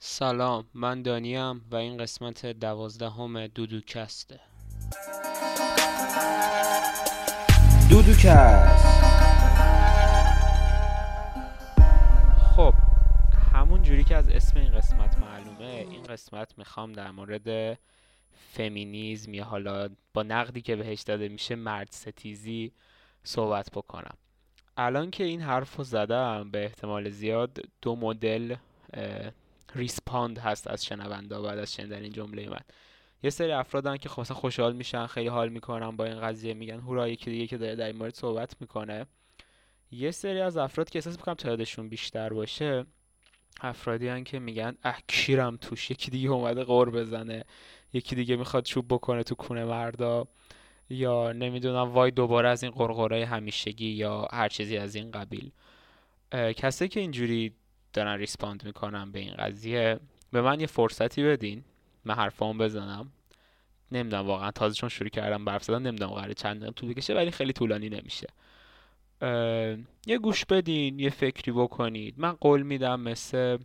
سلام من دانیم و این قسمت دوازدهم دودوکسته. دودوکست. خب همون جوری که از اسم این قسمت معلومه این قسمت می‌خوام در مورد فمینیزم یا حالا با نقدی که بهش داده میشه مرد ستیزی صحبت بکنم. الان که این حرف رو زدم به احتمال زیاد دو مدل ریسپاند هست از شنونده بعد از شنیدن این جمله من. یه سری افرادن که خب مثلا خوشحال میشن خیلی حال می‌کنن با این قضیه میگن هورا یکی دیگه که داره در این مورد صحبت می‌کنه. یه سری از افراد که احساس می‌کنم تعدادشون بیشتر باشه افرادی هن که میگن اه کیرم توش یکی دیگه اومده قور بزنه یکی دیگه می‌خواد چوب بکنه تو کونه مردا یا نمی‌دونم وای دوباره از این قرقرای همیشگی یا هر چیزی از این قبیل. کسایی که اینجوری دارن ریسپاند می‌کنن به این قضیه. به من یه فرصتی بدین. من حرفامو بزنم. نمی‌دونم واقعا تازه چون شروع کردم برف زدن نمی‌دونم قراره چند دقیقه طول بکشه ولی خیلی طولانی نمیشه. یه گوش بدین یه فکری بکنید. من قول میدم مثل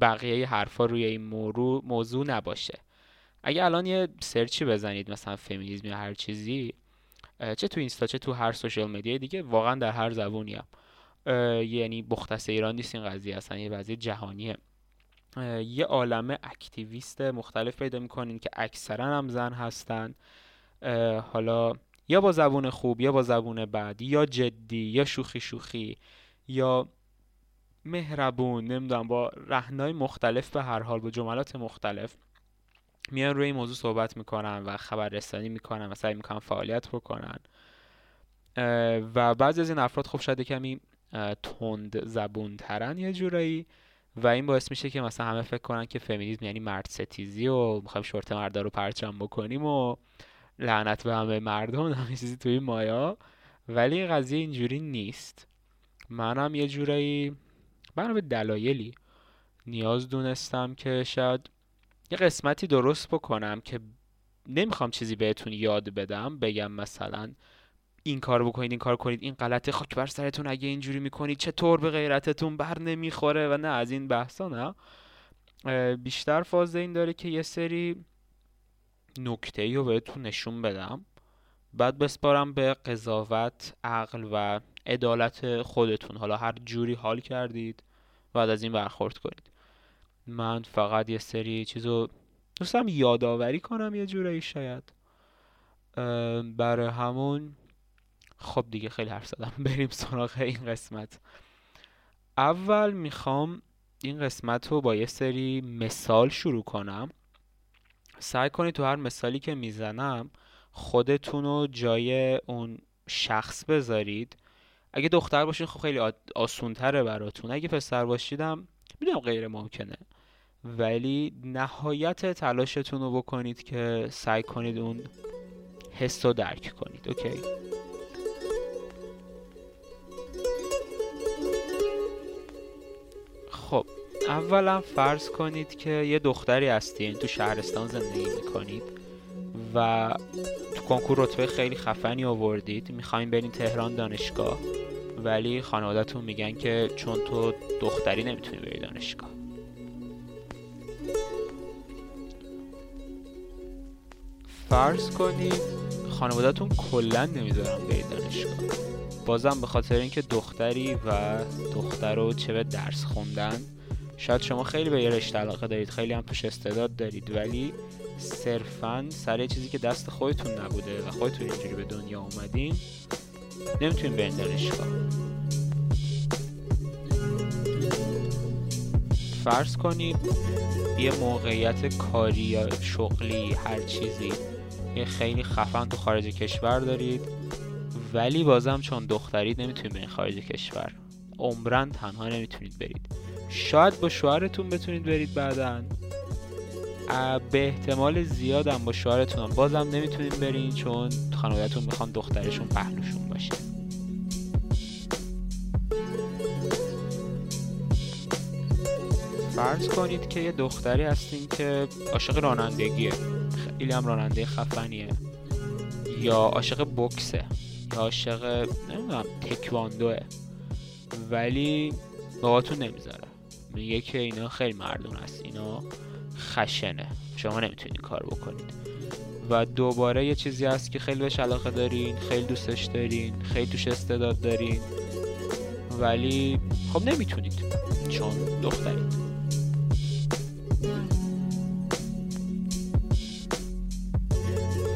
بقیه حرفا روی این مورو- موضوع نباشه. اگه الان یه سرچی بزنید مثلا فمینیسم یا هر چیزی چه تو اینستا چه تو هر سوشال مدیا دیگه واقعا در هر زبونی یعنی مختص ایران نیست این قضیه اصلا یه وضعیه جهانیه. یه عالمه اکتیویست مختلف پیدا می‌کنین که اکثرا هم زن هستن. حالا یا با زبون خوب یا با زبون بد یا جدی یا شوخی شوخی یا مهربون نمی‌دونم با رهنای مختلف به هر حال با جملات مختلف. میان روی این موضوع صحبت می‌کنن و خبررسانی می‌کنن و سعی می‌کنن فعالیت بکنن. و بعضی از این افراد خب یه کمی تند زبون ترن یه جورایی و این باعث میشه که مثلا همه فکر کنن که فمینیسم یعنی مرد ستیزی و می‌خوایم شورت مردا رو پرچم بکنیم و لعنت به همه مردم همه چیزی توی مایا. ولی قضیه اینجوری نیست. منم یه جورایی منم به دلایلی نیاز دونستم که شاید یه قسمتی درست بکنم که نمی‌خوام چیزی بهتون یاد بدم بگم مثلا این کار بکنید این کار کنید. این غلطه خاک بر سرتون اگه اینجوری می‌کنید چطور به غیرتتون بر نمی‌خوره؟ و نه از این بحثا نه. بیشتر فاز این داره که یه سری نکته ای رو بهتون نشون بدم. بعد بسپارم به قضاوت عقل و عدالت خودتون. حالا هر جوری حال کردید بعد از این برخورد کنید. من فقط یه سری چیزو دوستم یادآوری کنم یه جورایی شاید. برای همون خب دیگه خیلی حرف زدم. بریم سراغ این قسمت. اول می‌خوام این قسمت رو با یه سری مثال شروع کنم. سعی کنید تو هر مثالی که می‌زنم خودتون رو جای اون شخص بذارید. اگه دختر باشین خب خیلی آسون تره براتون. اگه پسر باشیدم می‌دونم غیر ممکنه. ولی نهایت تلاشتون رو بکنید که سعی کنید اون حس رو درک کنید. اوکی؟ خب اولا فرض کنید که یه دختری هستین تو شهرستان زندگی می‌کنید و تو کنکور رتبه خیلی خفنی آوردید. می‌خواین برین تهران دانشگاه ولی خانواده‌تون میگن که چون تو دختری نمی‌تونی بری دانشگاه. فرض کنید خانواده‌تون کلا نمی‌ذارن برید دانشگاه. بازم به خاطر اینکه دختری و دختر رو چه به درس خوندن شاید شما خیلی به یه رشته علاقه دارید خیلی هم توش استعداد دارید ولی صرفا سر چیزی که دست خودتون نبوده و خودتون اینجوری به دنیا اومدین نمی‌تونین برین دانشگاه. فرض کنید یه موقعیت کاری یا شغلی هر چیزی یه خیلی خفن تو خارج کشور دارید. ولی بازم چون دخترید نمی‌تونید برین خارج کشور. عمرن تنها نمی‌تونید برید. شاید با شوهرتون بتونید برید بعدن به احتمال زیادم با شوهرتون هم. بازم نمی‌تونید برین چون خانوادهتون می‌خوان دخترشون پهلوشون باشه. فرض کنید که یه دختری هستین که عاشق رانندگیه. خیلی هم راننده خفنیه. یا عاشق بوکسه یا عاشق نمی‌دونم تکواندوه. ولی باباتون نمی‌ذاره میگه که اینا خیلی مردون است اینا خشنه. شما نمی‌تونید کار بکنید. و دوباره یه چیزی هست که خیلی بهش علاقه دارین خیلی دوستش دارین خیلی توش استعداد دارین. ولی خب نمی‌تونید چون دخترید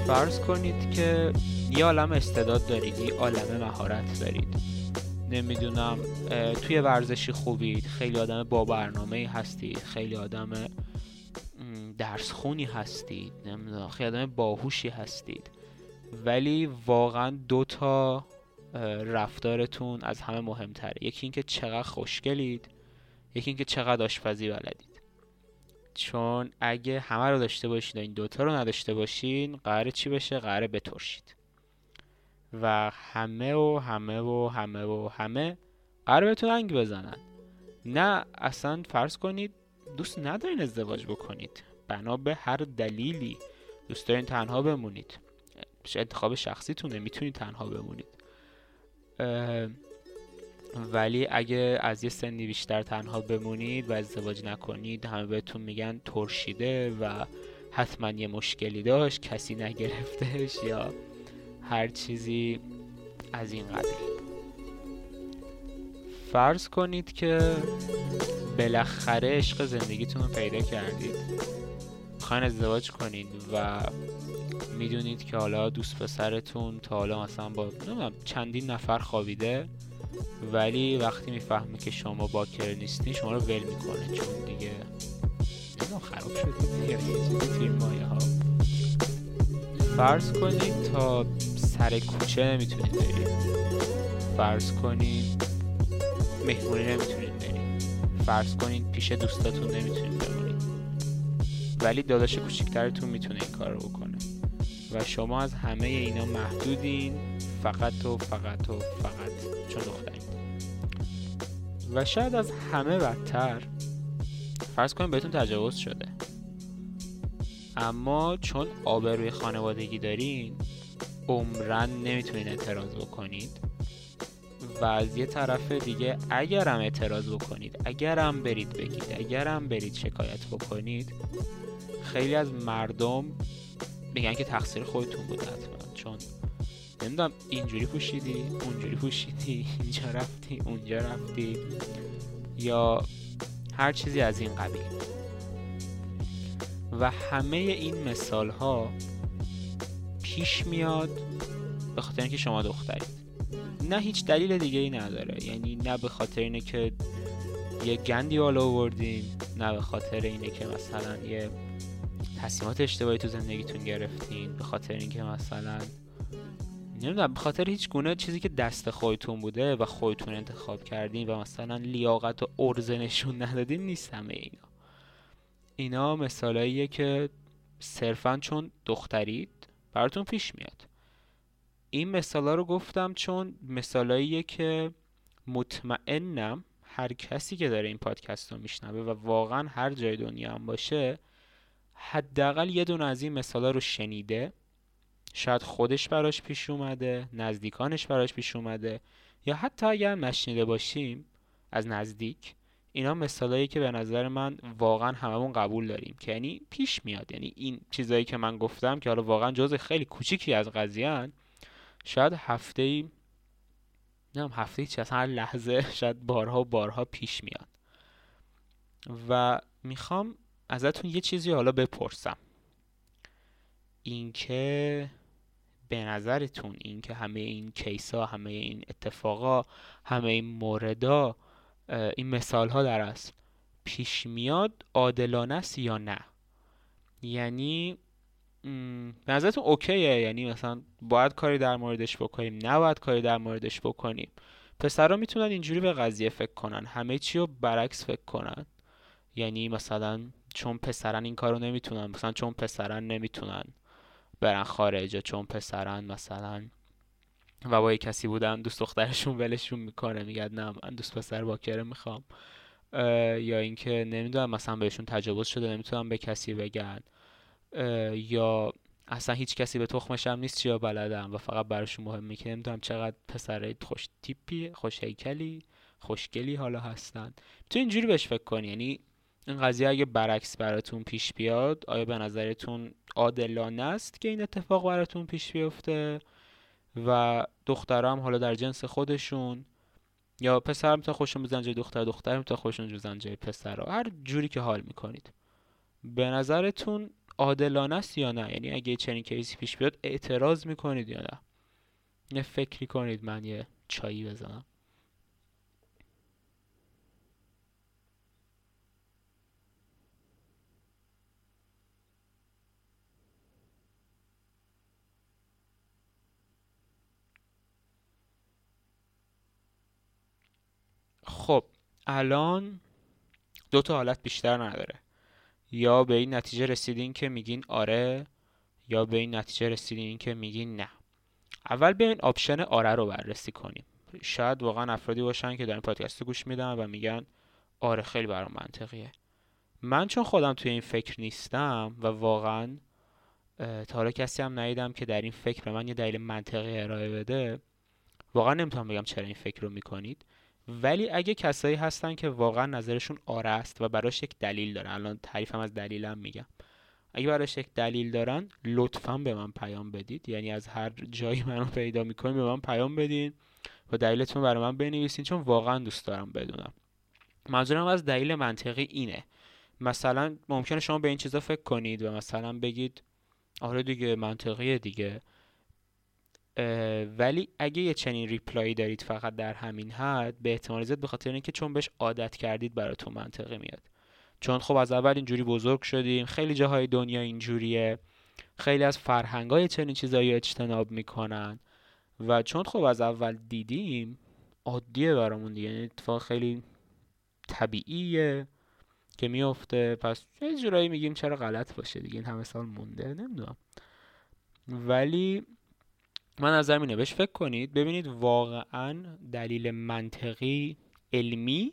فرض کنید که یه عالم استعداد دارید یه عالم مهارت دارید. نمی‌دونم توی ورزشی خوبید خیلی آدم با برنامه هستید خیلی آدم درس خونی هستید نمی‌دونم خیلی آدم باهوشی هستید. ولی واقعا دو تا رفتارتون از همه مهمتره. یکی اینکه چقدر خوشگلید یکی اینکه چقدر آشپزی بلدید. چون اگه همه رو داشته باشید و این دوتا رو نداشته باشین قراره چی بشه؟ قراره بترشید. و همه و همه و همه و همه قراره بهتون رنگ بزنن. نه اصلا فرض کنید دوست ندارین ازدواج بکنید. بنا به هر دلیلی. دوست دارین تنها بمونید. انتخاب شخصیتونه می‌تونید تنها بمونید. ولی اگه از یه سنی بیشتر تنها بمونید و ازدواج نکنید همه بهتون میگن ترشیده و حتما یه مشکلی داشت کسی نگرفتش یا هر چیزی از این قبیل. فرض کنید که بالاخره عشق زندگیتون رو پیدا کردید. می‌خواین ازدواج کنید و می‌دونید که حالا دوست پسرتون تا حالا مثلا با چندین نفر خوابیده ولی وقتی می‌فهمه که شما باکر نیستین شما رو ول می‌کنه. چون دیگه خراب شدید. یا یه چیزی ها فرض کنید تا سر کوچه نمی‌تونید برید. فرض کنید مهمونی نمی‌تونید برید. فرض کنید پیش دوستاتون نمی‌تونید بمونید. ولی داداش کوچیکترتون می‌تونه این کار رو بکنه. و شما از همه اینا محدودین فقط و فقط و فقط چون دخترین و شاید از همه بدتر. فرض کنید بهتون تجاوز شده. اما چون آبروی خانوادگی دارین عمرن نمی‌تونین اعتراض بکنید. و از یه طرف دیگه اگرم اعتراض بکنید اگرم برید بگید اگرم برید شکایت بکنید خیلی از مردم میگن که تقصیر خودتون بود حتما. چون نمی‌دونم اینجوری پوشیدی اونجوری پوشیدی اینجا رفتی اونجا رفتی یا هر چیزی از این قبیل. و همه این مثال ها پیش میاد به خاطر اینکه شما دخترید. نه هیچ دلیل دیگه ای نداره. یعنی نه به خاطر اینه که یه گندی بالا آوردین نه به خاطر اینه که مثلا یه تصمیمات اشتباهی تو زندگیتون گرفتین به خاطر اینکه مثلا نمی‌دونم به خاطر هیچ گونه چیزی که دست خودتون بوده و خودتون انتخاب کردین و مثلا لیاقت و ارزه نشون ندادین نیست همه اینا. اینا مثالاییه که صرفا چون دخترید براتون پیش میاد. این مثالا رو گفتم چون مثالاییه که مطمئنم هر کسی که داره این پادکست رو میشنوه و واقعا هر جای دنیا هم باشه حداقل یه دونه از این مثالا رو شنیده. شاید خودش براش پیش اومده نزدیکانش براش پیش اومده. یا حتی اگر نشنیده باشیم از نزدیک اینا مثالایی که به نظر من واقعا هممون قبول داریم که یعنی پیش میاد. یعنی این چیزایی که من گفتم که حالا واقعا جز خیلی کوچیکی از قضیه شاید هفته ای نم هفته ای چه هر لحظه شاید بارها بارها پیش میاد. و می‌خوام ازتون یه چیزی حالا بپرسم. اینکه به نظرتون اینکه همه این کیسا همه این اتفاقا همه این موردا این مثال ها در است. پیش میاد عادلانه است یا نه؟ یعنی به نظرتون اوکیه؟ یعنی مثلا باید کاری در موردش بکنیم نباید کاری در موردش بکنیم. پسرا می‌تونن اینجوری به قضیه فکر کنن. همه چی رو برعکس فکر کنن. یعنی مثلا چون پسرن این کارو نمی‌تونن مثلا چون پسرن نمی‌تونن برن خارج چون پسرن مثلا و با کسی بودن دوست دخترشون ولشون می‌کنه میگه نه من دوست پسر باکره می‌خوام. یا اینکه نمی‌دونم مثلا بهشون تجاوز شده نمی‌تونم به کسی بگن. یا اصلا هیچ کسی به تخمشم نیست چیا بلدم و فقط براشون مهمه که نمی‌دونم چقدر پسر خوش تیپی خوش هیکلی خوشگلی حالا هستن. تو اینجوری بهش فکر کنی یعنی این قضیه اگه برعکس براتون پیش بیاد آیا به نظرتون عادلانه است که این اتفاق براتون پیش بیفته؟ و دخترها هم حالا در جنس خودشون یا پسر می‌تونه خوشون بزن جای دختر دختر می‌تونه خوشون بزن جای پسر هر جوری که حال می‌کنید. به نظرتون عادلانه است یا نه؟ یعنی اگه چنین کیسی پیش بیاد اعتراض می‌کنید یا نه؟ یه فکری کنید من یه چایی بزنم. خب الان دو تا حالت بیشتر نداره. یا به این نتیجه رسیدین که میگین آره یا به این نتیجه رسیدین که میگین نه. اول بیاین option آره رو بررسی کنیم. شاید واقعا افرادی باشن که دارن پادکست گوش میدن و میگن آره خیلی برام منطقیه. من چون خودم توی این فکر نیستم و واقعا تا حالا کسی هم ندیدم که در این فکر به من یه دلیل منطقی ارائه بده واقعا نمی‌تونم بگم چرا این فکر رو می‌کنید. ولی اگه کسایی هستن که واقعا نظرشون آره است و براش یک دلیل دارن الان تعریفم از دلیلم میگم. اگه براش یک دلیل دارن لطفا به من پیام بدید. یعنی از هر جایی منو پیدا می‌کنید به من پیام بدین و دلیلتون برای من بنویسین چون واقعا دوست دارم بدونم. منظورم از دلیل منطقی اینه. مثلا ممکنه شما به این چیزا فکر کنید و مثلا بگید آره دیگه منطقیه دیگه. ولی اگه یه چنین ریپلایی دارید فقط در همین حد به احتمال زیاد به خاطر اینکه چون بهش عادت کردید براتون منطقی میاد. چون خب از اول اینجوری بزرگ شدیم خیلی جاهای دنیا اینجوریه. خیلی از فرهنگ های چنین چیزایی اجتناب می‌کنن. و چون خب از اول دیدیم عادیه برامون دیگه. یعنی اتفاق خیلی طبیعیه که میفته پس یه جورایی میگیم چرا غلط باشه دیگه. این همه سال مونده نمی‌دونم. ولی من نظر اینه بهش فکر کنید. ببینید واقعا دلیل منطقی علمی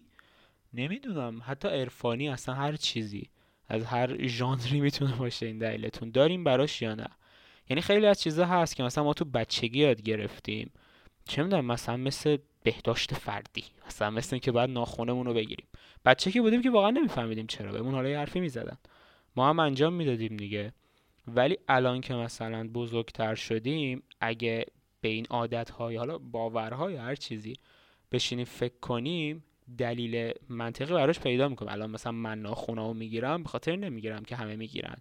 نمی‌دونم. حتی عرفانی اصلا هر چیزی از هر ژانری می‌تونه باشه این دلیلتون. داریم براش یا نه؟ یعنی خیلی از چیزا هست که مثلا ما تو بچگی یاد گرفتیم. چه می‌دونم مثلا مثل بهداشت فردی. مثلا مثل اینکه باید ناخونمون رو بگیریم. بچه که بودیم که واقعا نمیفهمیدیم چرا. بهمون حالا حرفی می‌زدن. ما هم انجام می‌دادیم دیگه. ولی الان که مثلا بزرگتر شدیم اگه به این عادت های حالا باورهای هر چیزی بشینیم فکر کنیم دلیل منطقی براش پیدا می‌کنم الان مثلا من ناخونامو می‌گیرم به خاطر نمی‌گیرم که همه می‌گیرن.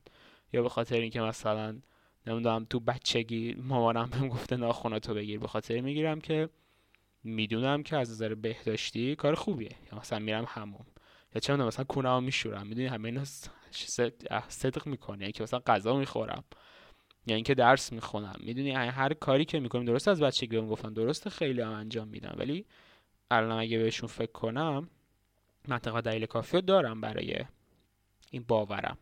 یا به خاطر اینکه مثلا نمی‌دونم تو بچگی مامانم بهم گفته ناخوناتو بگیر به خاطر می‌گیرم که می‌دونم که از نظر بهداشتی کار خوبیه. یا مثلا میرم هموم یا چه مثلا کونه‌مو میشورم. می‌دونی همه اینا صدق می‌کنه یعنی که مثلا غذا می‌خورم یا اینکه درس می‌خونم. می‌دونی هر کاری که می‌کنیم درست از بچگی بهم گفتن درست خیلی هم انجام میدم ولی الان اگه بهشون فکر کنم منطقه دلیل کافی دارم برای این باورم.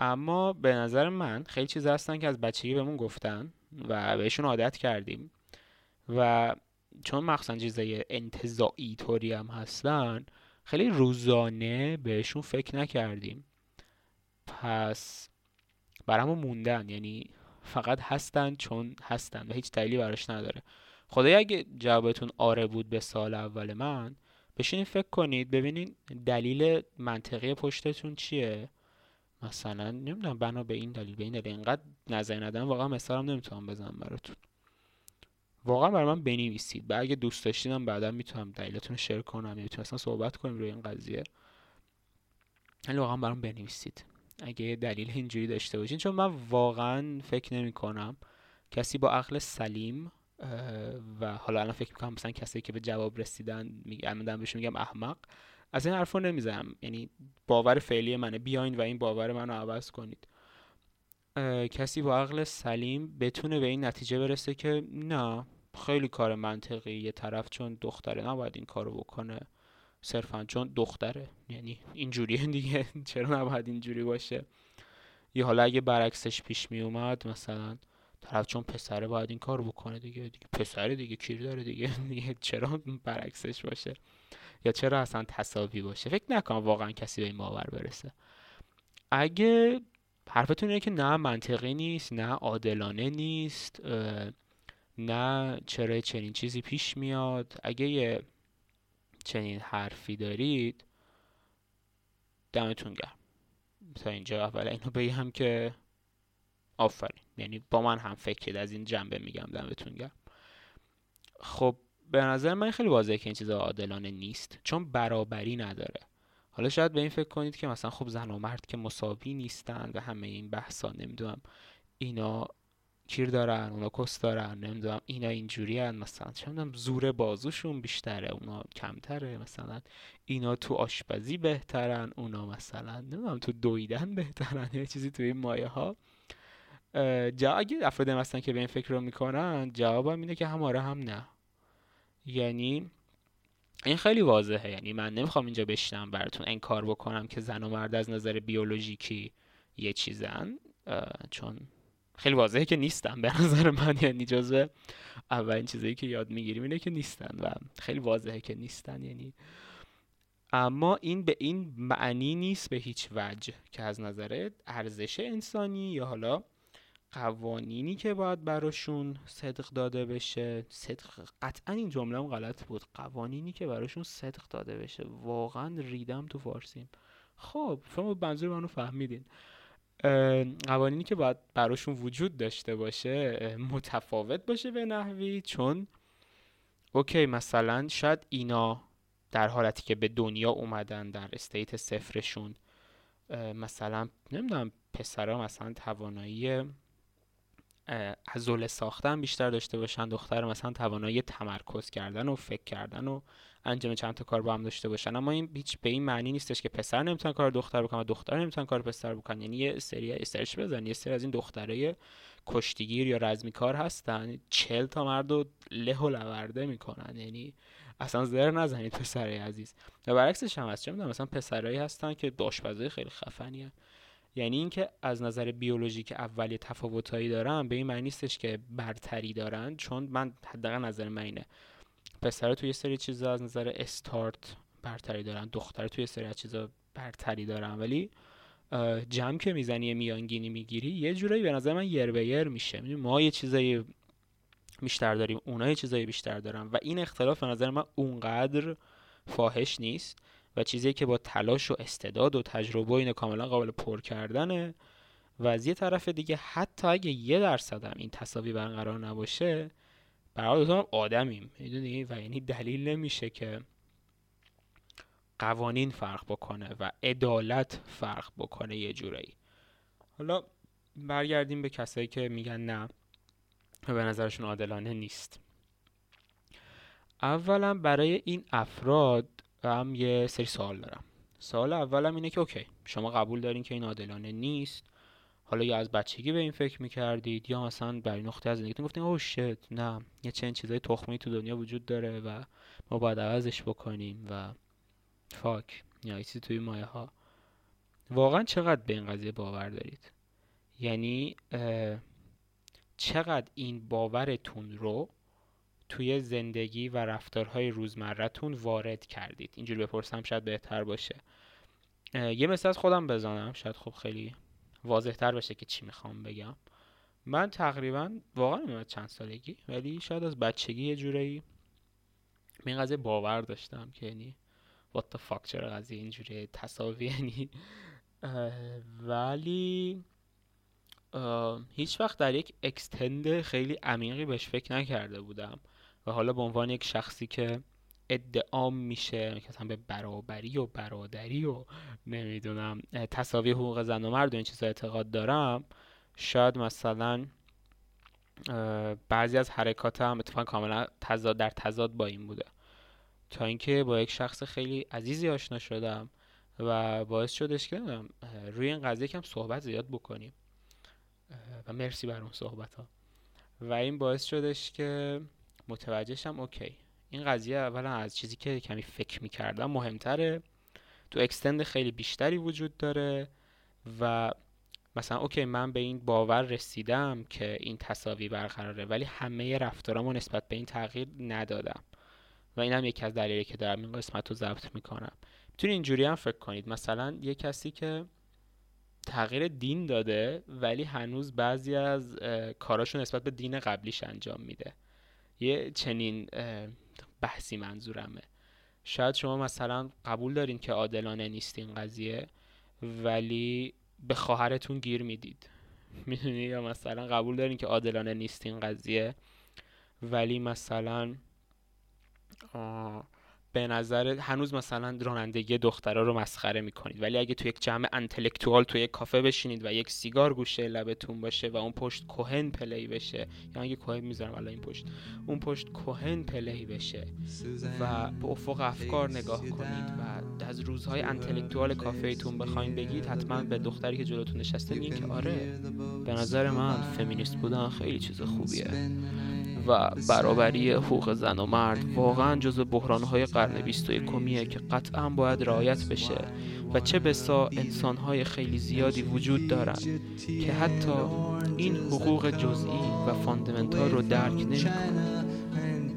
اما به نظر من خیلی چیز هستن که از بچگی بهمون گفتن و بهشون عادت کردیم. و چون مخصوصا چیزای انتظاعی طوری هم هستن خیلی روزانه بهشون فکر نکردیم. پس برامون موندن یعنی فقط هستن چون هستن و هیچ دلیلی براش نداره. خدای اگه جوابتون آره بود به سال اول من بشینید فکر کنید ببینید دلیل منطقی پشتتون چیه. مثلا نمی‌دونم بنا به این دلیل به این دلیل. اینقدر نظر ندارم واقعا مثالم نمی‌تونم بزنم براتون. واقعا برای من بنویسید. و اگه دوست داشتیدم بعدا می‌تونم دلیلتون رو شیر کنم. می‌تونم اصلا صحبت کنیم روی این قضیه. ولی واقعا برام بنویسید. اگه دلیل اینجوری داشته باشین. چون من واقعا فکر نمی کنم کسی با عقل سلیم و حالا الان فکر می‌کنم مثلا کسی که به جواب رسیدن میگم بهشون میگم احمق از این حرفا نمی‌زنم. یعنی باور فعلی منه. بیاین و این باور منو عوض کنید. کسی با عقل سلیم بتونه به این نتیجه برسه که نه. خیلی کار منطقی. یه طرف چون دختره نباید این کارو بکنه. صرفا چون دختره. یعنی اینجوریه دیگه. چرا نباید اینجوری باشه؟ یا حالا اگه برعکسش پیش می اومد مثلا طرف چون پسره باید این کار بکنه دیگه. دیگه پسره دیگه کیر داره دیگه, دیگه چرا برعکسش باشه؟ یا چرا اصلا تصاوی باشه؟ فکر نکنم واقعا کسی به این باور برسه. اگه حرفتون اینه که نه منطقی نیست نه عادلانه نیست نه چرا چنین چیزی پیش میاد. اگه یه چنین حرفی دارید دمتون گرم. تا اینجا اول اینو بگم که آفرین. یعنی با من هم فکرید از این جنبه میگم دمتون گرم. خب به نظر من خیلی واضحه که این چیزا عادلانه نیست چون برابری نداره. حالا شاید به این فکر کنید که مثلا خب زن و مرد که مساوی نیستن و همه این بحثا نمی‌دونم اینا کیر دارن اونا کس دارن نمی‌دونم اینا اینجوری هن مثلا چه زور بازوشون بیشتره اونا کمتره مثلا اینا تو آشپزی بهترن اونا مثلا نمی‌دونم تو دویدن بهترن یا چیزی تو این مایه ها. جا اگه افراد مثلا که به این فکر رو می‌کنن جوابم اینه که هم آره هم نه. یعنی این خیلی واضحه. یعنی من نمی‌خوام اینجا بشنم براتون انکار بکنم که زن و مرد از نظر بیولوژیکی یه چیزن. چون خیلی واضحه که نیستن به نظر من. یعنی جزو اولین چیزایی که یاد می‌گیریم اینه که نیستن و خیلی واضحه که نیستن. یعنی اما این به این معنی نیست به هیچ وجه که از نظر ارزش انسانی یا حالا قوانینی که باید براشون صدق داده بشه. صدق قطعا این جمله هم غلط بود. قوانینی که براشون صدق داده بشه. واقعا ریدم تو فارسیم. خب شما منظور منو فهمیدین. قوانینی که باید براشون وجود داشته باشه متفاوت باشه به نحوی چون اوکی مثلا شاید اینا در حالتی که به دنیا اومدن در استیت صفرشون مثلا نمی‌دونم پسرها مثلا توانایی عضله ساختن بیشتر داشته باشن. دختر مثلا توانایی تمرکز کردن و فکر کردن و انجام چند تا کار با هم داشته باشن. اما این هیچ به این معنی نیستش که پسر نمی‌تونه کار دختر بکنه و دختر نمی‌تونه کار پسر بکنه. یعنی یه سری استرش بزن. یه سری از این دخترای کشتیگیر یا رزمی کار هستن. چل تا مرد و له و لورده می‌کنن. یعنی اصلا زر نزنید پسرای عزیز. و برعکسش هم هست. چه می‌دونم مثلا پسرایی هستن که داشپزای خیلی خفنیه. یعنی اینکه از نظر بیولوژیک اولی تفاوتایی دارن به این معنی نیستش که برتری دارن چون من حداقل نظر من اینه. پسر توی سری چیزا از نظر استارت برتری دارن دختر توی سری از چیزا برتری دارن ولی جمع که می‌زنی میانگینی می‌گیری یه جورایی به نظر من یر به یر میشه. ما یه چیزایی بیشتر داریم اونا یه چیزایی بیشتر دارن و این اختلاف به نظر من اونقدر فاحش نیست و چیزی که با تلاش و استعداد و تجربه و کاملا قابل پر کردنه. و از یه طرف دیگه حتی اگه یه درصد هم این تصاوی برقرار نباشه برای هم آدمیم. می‌دونی؟ و یعنی دلیل نمیشه که قوانین فرق بکنه و عدالت فرق بکنه یه جورایی. حالا برگردیم به کسایی که میگن نه به نظرشون عادلانه نیست. اولا برای این افراد هم یه سری سوال دارم. سوال اولم اینه که اوکی شما قبول دارین که این عادلانه نیست؟ حالا یا از بچگی به این فکر می‌کردید یا مثلا برای نقطه از زندگیتون گفتین اوه شت نه یه چند چیزای تخمی تو دنیا وجود داره و ما باید عوضش بکنیم و فاک یا چیزی توی مایه ها. واقعا چقدر به این قضیه باور دارید؟ یعنی چقدر این باورتون رو توی زندگی و رفتارهای روزمرتون وارد کردید. اینجوری بپرسم شاید بهتر باشه. یه مثل از خودم بزنم. شاید خب خیلی واضح تر بشه که چی می‌خوام بگم. من تقریبا واقعا نمی‌دونم چند سالگی ولی شاید از بچگی یه جورایی به این قضیه باور داشتم که یعنی what the fuck چرا قضیه اینجوری تصاوی یعنی. ولی هیچ وقت در یک اکستند خیلی عمیقی بهش فکر نکرده بودم. و حالا به عنوان یک شخصی که ادعام میشه که به برابری و برادری و نمی‌دونم تصاوی حقوق زن و مرد و این چیزا اعتقاد دارم شاید مثلا بعضی از حرکات هم اتفاقا کاملا تضاد در تضاد با این بوده. تا اینکه با یک شخص خیلی عزیزی آشنا شدم و باعث شدش که روی این قضیه کم صحبت زیاد بکنیم. و مرسی بر اون صحبت ها و این باعث شدش که متوجهشم اوکی. این قضیه اولا از چیزی که کمی فکر می‌کردم مهمتره. تو اکستند خیلی بیشتری وجود داره و مثلا اوکی من به این باور رسیدم که این تصاوی برقراره ولی همه رفتارامو نسبت به این تغییر ندادم. و این هم یکی از دلایلی که دارم این قسمت رو ضبط می‌کنم. می‌تونید اینجوری هم فکر کنید. مثلا یه کسی که تغییر دین داده ولی هنوز بعضی از کاراشو نسبت به دین قبلیش انجام میده. یه چنین بحثی منظورمه. شاید شما مثلا قبول دارین که عادلانه نیست این قضیه ولی به خواهرتون گیر می‌دید. می‌دونی؟ یا مثلا قبول دارین که عادلانه نیست این قضیه ولی مثلا به نظر هنوز مثلا رانندگی دخترها رو مسخره می‌کنید. ولی اگه تو یک جمع intellectual تو یک کافه بشینید و یک سیگار گوشه لبتون باشه و اون پشت کوهن play بشه یا اگه کوهن می‌ذارم الان این پشت اون پشت کوهن play بشه و به افق افکار نگاه کنید و از روزهای intellectual کافه ایتون بخواین بگید حتما به دختری که جلوتون نشسته میگین که آره به نظر من فمینیست بودن خیلی چیز خوبیه. و برابری حقوق زن و مرد واقعا جزو بحرانهای قرن 21 که قطعا باید رعایت بشه و چه بسا انسانهای خیلی زیادی وجود دارند که حتی این حقوق جزئی و fundamental رو درک نمی‌کنن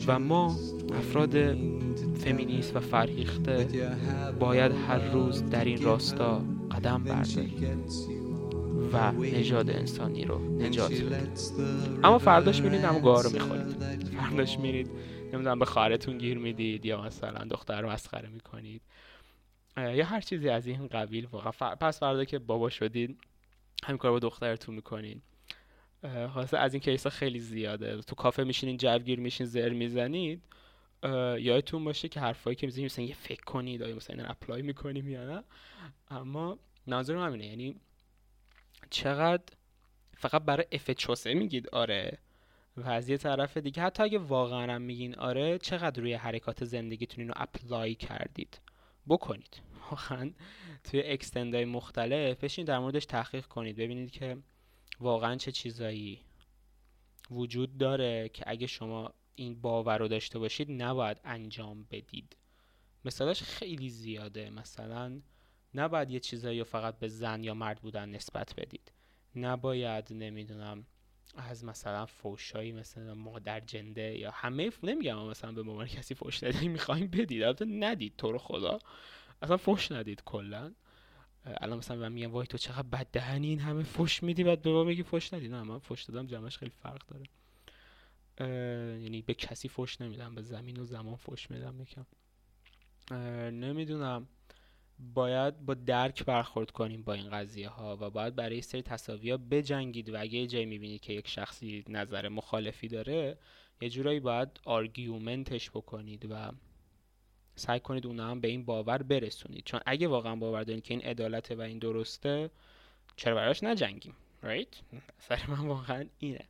و ما افراد فمینیست و فرهیخته باید هر روز در این راستا قدم برداریم. و نژاد انسانی رو نجات اما فرداش میرید اما گوها رو می‌خورید. فرداش میرید نمی‌دونم به خواهرتون گیر می‌دید یا مثلا دختر رو مسخره می‌کنید. یا هر چیزی از این قبیل واقعا پس فردا که بابا شدید همین کار با دخترتون می‌کنید. خاصه از این case ا خیلی زیاده. تو کافه میشینین جوگیر میشین زر می‌زنید. یادتون باشه که حرفایی که می‌زنید مثلا یه فکر کنید آیا مثلا این apply می‌کنیم یا نه. اما نظرم همینه یعنی چقدر فقط برای افه چسه میگید؟ آره. و از یه طرف دیگه حتی اگه واقعا هم میگین آره چقدر روی حرکات زندگیتون اینو apply کردید؟ بکنید. واقعا توی extent های مختلف بشین در موردش تحقیق کنید. ببینید که واقعا چه چیزایی وجود داره که اگه شما این باور رو داشته باشید نباید انجام بدید. مثالش خیلی زیاده. مثلا نباید یه چیزایی رو فقط به زن یا مرد بودن نسبت بدید. نباید نمی‌دونم از مثلا فوشایی مثلا مادر جنده یا همه نمیگم مثلا به مامان کسی فوش ندید می‌خوایم بدید. البته ندید تو رو خدا. اصلا فوش ندید کلا. الان مثلا من میگم وای تو چقدر بد دهنی این همه فوش میدی بعد به ما بگی فوش ندی. نه من فوش دادم جمعش خیلی فرق داره. یعنی به کسی فوش نمیدم به زمین و زمان فوش میدم یکم. نمی‌دونم. باید با درک برخورد کنیم با این قضیه ها و باید برای سری تصاوی ها بجنگید و اگه یه جایی می‌بینید که یک شخصی نظر مخالفی داره یه جورایی باید آرگیومنتش بکنید و سعی کنید اون هم به این باور برسونید. چون اگه واقعا باور دارید که این عدالته و این درسته چرا براش نجنگیم؟ Right? سر من واقعا اینه.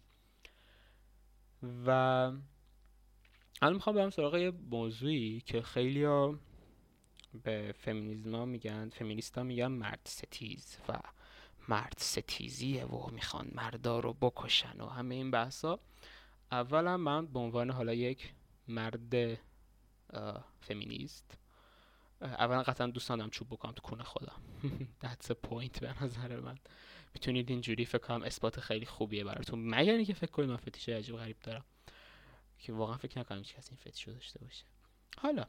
و الان می‌خوام برم سراغ یه موضوعی که خیلی ها به فمینیزما میگن فمینیستا میگن مرد ستیز و مرد ستیزیه و می‌خوان مردا رو بکشن و همه این بحثا. اولا من به عنوان حالا یک مرد فمینیست اولا قطعا دوست دارم چوب بکنم تو کونه خودم that's a point به نظر من. می‌تونید اینجوری فکر کنم اثبات خیلی خوبیه براتون. مگر اینکه فکر کنید من فتیش عجیب غریب دارم. که واقعا فکر نکنم کسی این فتیش داشته باشه. حالا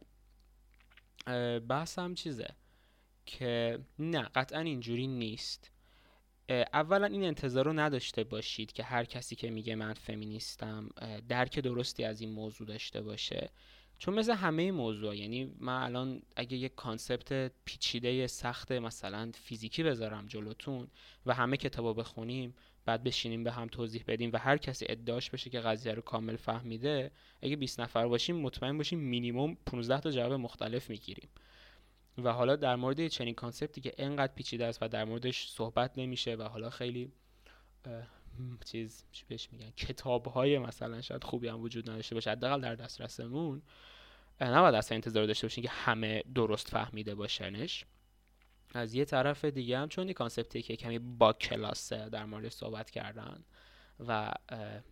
بحثم چیزه که نه قطعا اینجوری نیست. اولا این انتظار رو نداشته باشید که هر کسی که میگه من فمینیستم درک درستی از این موضوع داشته باشه. چون مثل همه موضوع یعنی من الان اگه یک کانسپت پیچیده سخت مثلا فیزیکی بذارم جلوتون و همه کتابا بخونیم بعد بشینیم به هم توضیح بدیم و هر کسی ادعاش بشه که قضیه رو کامل فهمیده اگه 20 نفر باشیم مطمئن باشیم مینیمم 15 تا جواب مختلف می‌گیریم. و حالا در مورد چنین concept ی که انقدر پیچیده است و در موردش صحبت نمیشه و حالا خیلی چیز بهش میگن کتاب های مثلا شاید خوبی هم وجود نداشته باشه حداقل در دسترسمون نباید اصلا انتظار داشته باشین که همه درست فهمیده باشنش. از یه طرف دیگه هم چون این concept ی که کمی با کلاسه در مورد صحبت کردن و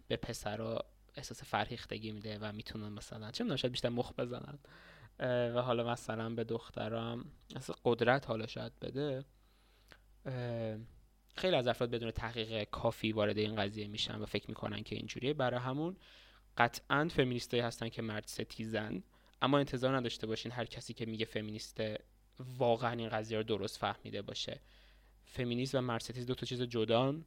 به پسرا احساس فرهیختگی میده و می‌تونن مثلا چه شاید بیشتر مخ بزنن. و حالا مثلا به دخترام اصلا قدرت حالا شاید بده. خیلی از افراد بدون تحقیق کافی وارد این قضیه میشن و فکر می‌کنن که اینجوریه. برای همون قطعا فمینیستایی هستن که مرد ستیزن. اما انتظار نداشته باشین هر کسی که میگه فمینیسته واقعا این قضیه رو درست فهمیده باشه. فمینیسم و مرد ستیز دو تا چیز جدان.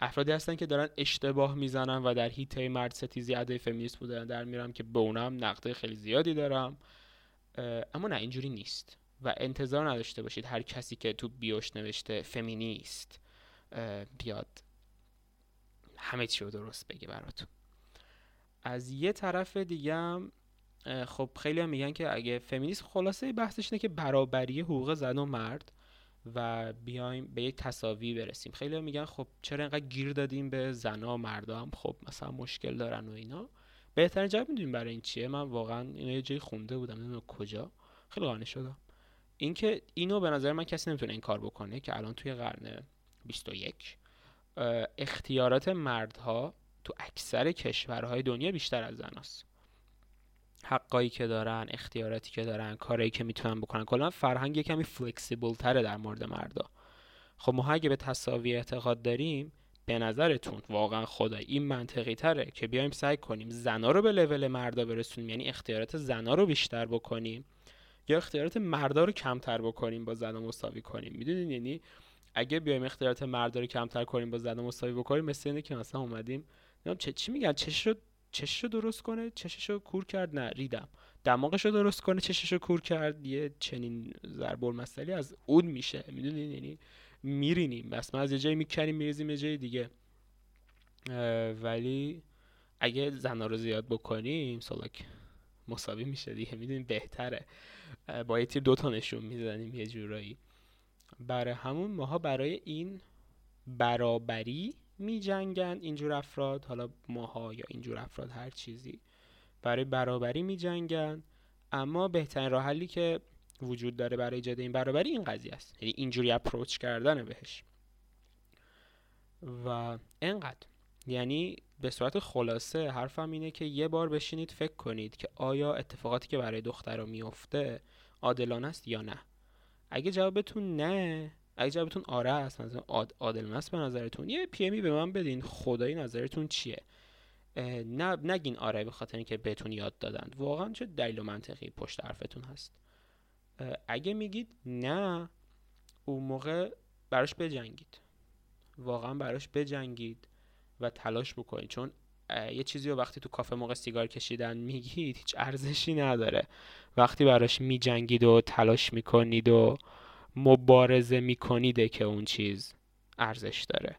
افرادی هستن که دارن اشتباه می‌زنن و در هیئت مرد ستیزی ادای فمینیست بودن در میارن که به اونم نقد خیلی زیادی دارم. اما نه اینجوری نیست. و انتظار نداشته باشید هر کسی که تو بیوش نوشته فمینیست. بیاد همه چی رو درست بگه براتون. از یه طرف دیگه خب خیلی هم میگن که اگه فمینیسم خلاصه بحثش اینه که برابری حقوق زن و مرد و بیایم به یک تصاوی برسیم. خیلی هم میگن خب چرا اینقدر گیر دادیم به زنا و مردا هم؟ خب مثلا مشکل دارن و اینا. بهترین جواب می‌دونیم برای این چیه؟ من واقعا اینو یه جایی خونده بودم نمی‌دونم کجا. خیلی قانع شدم. اینکه اینو به نظر من کسی نمی‌تونه این کار بکنه که الان توی قرن 21 اختیارات مردها تو اکثر کشورهای دنیا بیشتر از زناست. حقایی که دارن اختیاراتی که دارن کاری که می‌تونن بکنن. کلا فرهنگ کمی فلکسیبل تره در مورد مردا. خب ما اگه به تصاوی اعتقاد داریم به نظرتون واقعا خدا این منطقی تره که بیایم سعی کنیم زنا رو به لول مردا برسونیم؟ یعنی اختیارات زنا رو بیشتر بکنیم؟ یا اختیارات مردا رو کمتر بکنیم با زنا مساوی کنیم؟ می‌دونین؟ یعنی اگه بیایم اختیارات مردا رو کمتر کنیم با زنا مساوی بکنیم مثل اینه که مثلا اومدیم چه چی میگن؟ چش رو چشش رو درست کنه چشش رو کور کرد. نه ریدم. رو درست کنه چشش رو کور کرد. یه چنین ضرب المثلی از اون میشه. می‌دونین یعنی میرینیم بس ما از یه جایی می‌کنیم میریزیم یه جای دیگه. ولی اگه زنا رو زیاد بکنیم سالک مساوی میشه دیگه. می‌دونیم بهتره. با یه تیر دوتا نشون می‌زنیم یه جورایی. برای همون ماها برای این برابری می جنگن اینجور افراد حالا ماها یا اینجور افراد هر چیزی برای برابری می جنگن اما بهترین راه حلی که وجود داره برای ایجاد این برابری این قضیه است. یعنی اینجوری اپروچ کردن بهش. و انقدر. یعنی به صورت خلاصه حرفم اینه که یه بار بشینید فکر کنید که آیا اتفاقاتی که برای دخترها میفته عادلانه است یا نه. اگه جوابتون نه اگه جوابتون آره است مثلا عادل است به نظرتون یه پی به من بدین خدایی نظرتون چیه؟ نه نگین آره به خاطر اینکه بهتون یاد دادن. واقعا چه دلیل و منطقی پشت حرفتون هست؟ اگه میگید نه اون موقع براش بجنگید. واقعا براش بجنگید و تلاش بکنید. چون یه چیزی رو وقتی تو کافه موقع سیگار کشیدن میگید هیچ ارزشی نداره. وقتی براش میجنگید و تلاش می‌کنید و مبارزه میکنیده که اون چیز ارزش داره.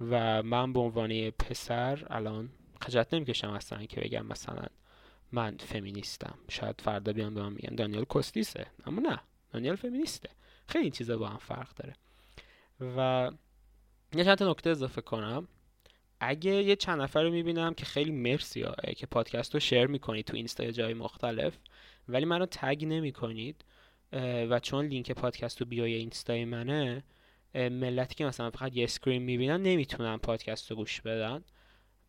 و من به عنوان پسر الان خجالت نمی‌کشم اصلا که بگم مثلا من فمینیستم. شاید فردا بیان به من میگن دانیل sexist ه اما نه دانیل فمینیسته. خیلی این چیزا با هم فرق داره. و یه چند تا نکته اضافه کنم. اگه یه چند نفر رو می‌بینم که خیلی مرسی که پادکست رو share می‌کنید تو اینستا یا جای مختلف ولی منو tag نمی‌کنید و چون لینک پادکست تو bio ی اینستای منه ملتی که مثلا فقط یه screen می‌بینن نمی‌تونن پادکست رو گوش بدن.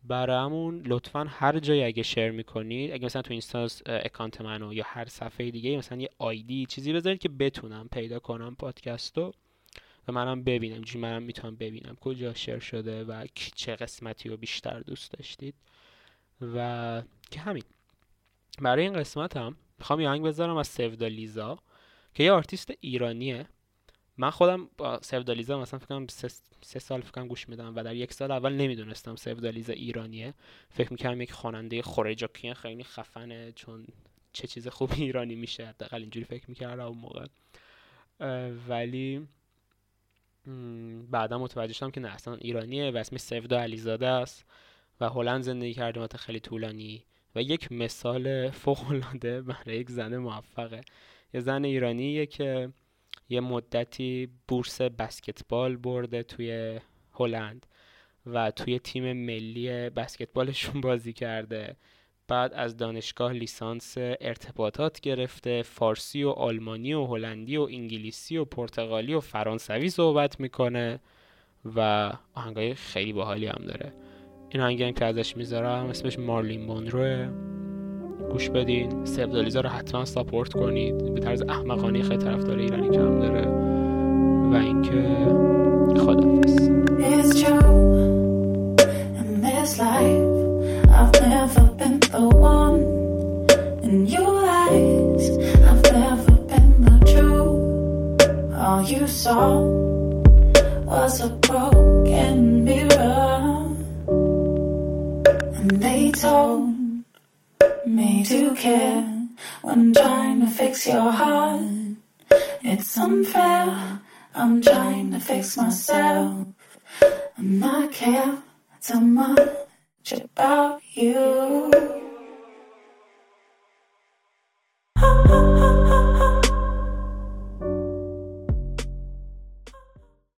برای همون لطفا هر جایی اگه share می‌کنید اگه مثلا تو اینستا اکانت منو یا هر صفحه دیگه مثلا یه آیدی چیزی بذارید که بتونم پیدا کنم پادکست رو و منم ببینم. چون منم می‌تونم ببینم کجا share شده و چه قسمتی رو بیشتر دوست داشتید. و که همین. برای این قسمت هم می‌خوام یه بذارم از Sevdaliza. که یه آرتیست ایرانیه. من خودم با Sevdaliza مثلا فکر کنم سه, سال فکر گوش میدم و در یک سال اول نمی‌دونستم سفدالیزا ایرانیه. فکر می‌کردم یک خواننده خورجاکیه خیلی خفنه چون چه چیز خوب ایرانی میشه. حداقل اینجوری فکر می‌کردم اون موقع. ولی بعدا متوجه شدم که نه اصلا ایرانیه و اسمش سفدا علیزاده است و هلند زندگی کرده مدت خیلی طولانی. و یک مثال فوق العاده برای یک زن موفقه. یه زن ایرانیه که یه مدتی بورس بسکتبال برده توی هلند و توی تیم ملی بسکتبالشون بازی کرده. بعد از دانشگاه لیسانس ارتباطات گرفته فارسی و آلمانی و هلندی و انگلیسی و پرتغالی و فرانسوی صحبت می‌کنه و آهنگای خیلی باحالی هم داره. این آهنگی که ازش می‌ذارم اسمش مارلین مونروه. گوش بدین. سفدالیزا رو حتما ساپورت کنید. به طرز احمقانه خیلی طرفدار ایرانی کم داره. و اینکه خدافظ was a broken mirror. And they told me to care when trying to fix your heart. It's unfair. I'm trying to fix myself. And I care so much about you.